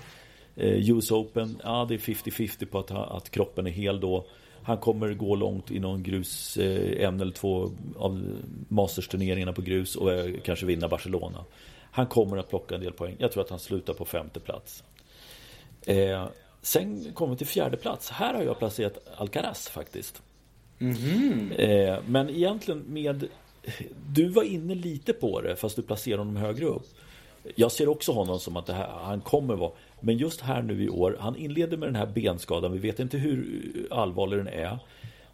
S1: Eh, US Open, ja det är 50-50 på att, att kroppen är hel då. Han kommer gå långt i någon grus, en eller två av Masters-turneringarna på grus och kanske vinna Barcelona. Han kommer att plocka en del poäng. Jag tror att han slutar på femte plats. Eh, sen kommer vi till fjärde plats. Här har jag placerat Alcaraz faktiskt. Mm -hmm. eh, men egentligen med du var inne lite på det fast du placerar honom högre upp. Jag ser också honom som att det här, han kommer vara Men just här nu i år Han inleder med den här benskadan. Vi vet inte hur allvarlig den är.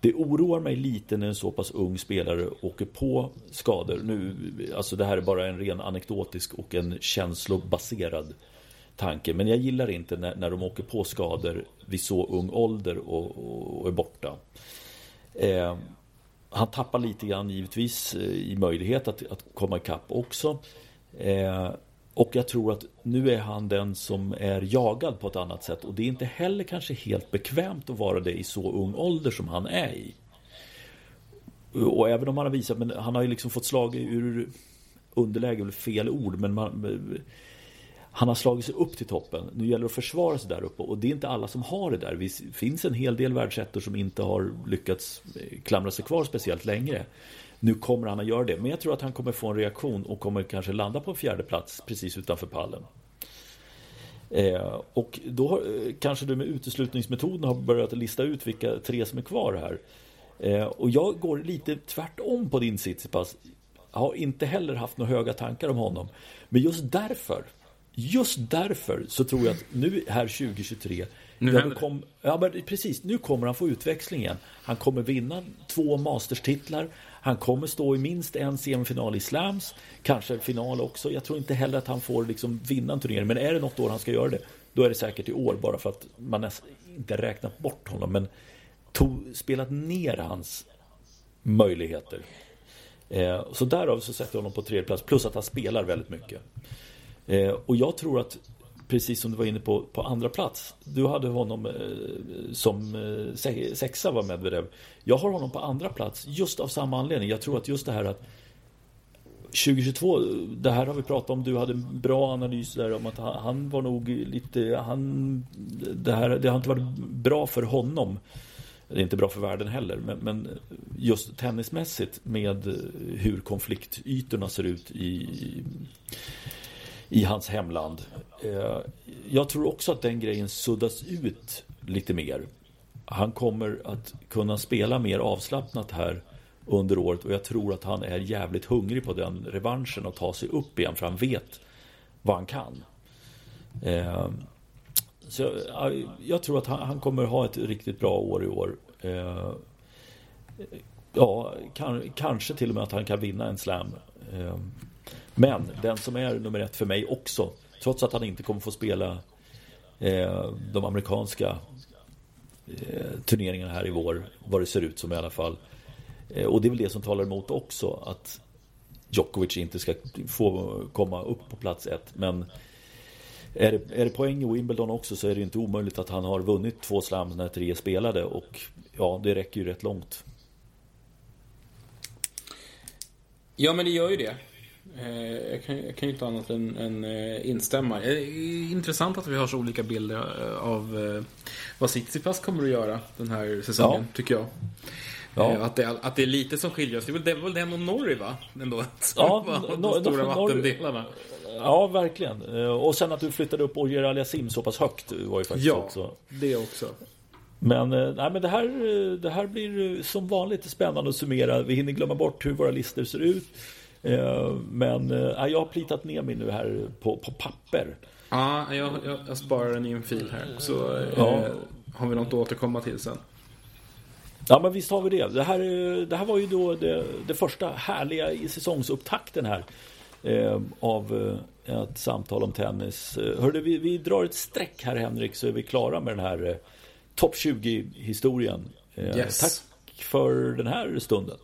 S1: Det oroar mig lite när en så pass ung spelare åker på skador. Nu Alltså det här är bara en ren anekdotisk och en känslobaserad tanke. Men jag gillar inte när, när de åker på skador vid så ung ålder och, och, och är borta. Eh, han tappar lite grann givetvis eh, i möjlighet att, att komma ikapp också. Eh, och jag tror att nu är han den som är jagad på ett annat sätt. Och det är inte heller kanske helt bekvämt att vara det i så ung ålder som han är i. Och även om han har visat, men han har ju liksom fått slag ur underläge, eller fel ord, men man, han har slagit sig upp till toppen. Nu gäller det att försvara sig där uppe och det är inte alla som har det där. Det finns en hel del världsettor som inte har lyckats eh, klamra sig kvar speciellt länge. Nu kommer han att göra det, men jag tror att han kommer få en reaktion och kommer kanske landa på en fjärde plats precis utanför pallen. Eh, och då har, eh, kanske du med uteslutningsmetoden har börjat lista ut vilka tre som är kvar här. Eh, och jag går lite tvärtom på din Tsitsipas. Jag har inte heller haft några höga tankar om honom. Men just därför Just därför så tror jag att nu här 2023 nu ja, kom, ja, men precis, nu kommer han få utväxling igen. Han kommer vinna två masterstitlar. Han kommer stå i minst en semifinal i slams. Kanske final också. Jag tror inte heller att han får liksom vinna en turnering. Men är det något år han ska göra det, då är det säkert i år. Bara för att man nästan inte räknat bort honom. Men tog, spelat ner hans möjligheter. Eh, så därav så sätter jag honom på tredje plats. Plus att han spelar väldigt mycket. Eh, och jag tror att Precis som du var inne på, på andra plats Du hade honom eh, som eh, sexa var Medvedev. Jag har honom på andra plats just av samma anledning. Jag tror att just det här att 2022, det här har vi pratat om, du hade en bra analys där om att han, han var nog lite, han, det här, det har inte varit bra för honom. Det är inte bra för världen heller, men, men just tennismässigt med hur konfliktytorna ser ut i, i hans hemland. Eh, jag tror också att den grejen suddas ut lite mer. Han kommer att kunna spela mer avslappnat här under året och jag tror att han är jävligt hungrig på den revanschen och ta sig upp igen för han vet vad han kan. Eh, så eh, jag, tror att han, kommer ha ett riktigt bra år i år. Ja, kanske till och med att han kan vinna en slam. Men den som är nummer ett för mig också, trots att han inte kommer få spela eh, de amerikanska eh, turneringarna här i vår. Vad det ser ut som i alla fall. Eh, och det är väl det som talar emot också. Att Djokovic inte ska få komma upp på plats ett. Men är det, är det poäng i Wimbledon också så är det inte omöjligt att han har vunnit två slams när tre är spelade. Och ja, det räcker ju rätt långt.
S2: Ja, men det gör ju det. Eh, jag kan, jag kan ju inte annat än, än eh, instämma. Är intressant att vi har så olika bilder eh, av vad Tsitsipas kommer att göra den här säsongen, ja. tycker jag. Ja. Att, det, att det är lite som skiljer oss. Det är väl, det är väl den och Norrie, va? Ändå, ja, de no, stora no, vattendelarna.
S1: Ja, verkligen. Och sen att du flyttade upp Ogier Aliasim så pass högt var ju faktiskt
S2: ja,
S1: också...
S2: det också.
S1: Men, nej, men det, här, det här blir som vanligt spännande att summera. Vi hinner glömma bort hur våra listor ser ut. Eh, men eh, jag har plitat ner mig nu här på, på papper.
S2: Ja, jag, jag, jag sparar den i en fil här. Så eh, ja. har vi något att återkomma till sen.
S1: Ja men visst har vi det. Det här, det här var ju då det, det första härliga i säsongsupptakten här. Eh, av eh, ett samtal om tennis. Hörde, vi, vi drar ett streck här Henrik så är vi klara med den här eh, topp 20 historien.
S2: yes.
S1: Tack för den här stunden.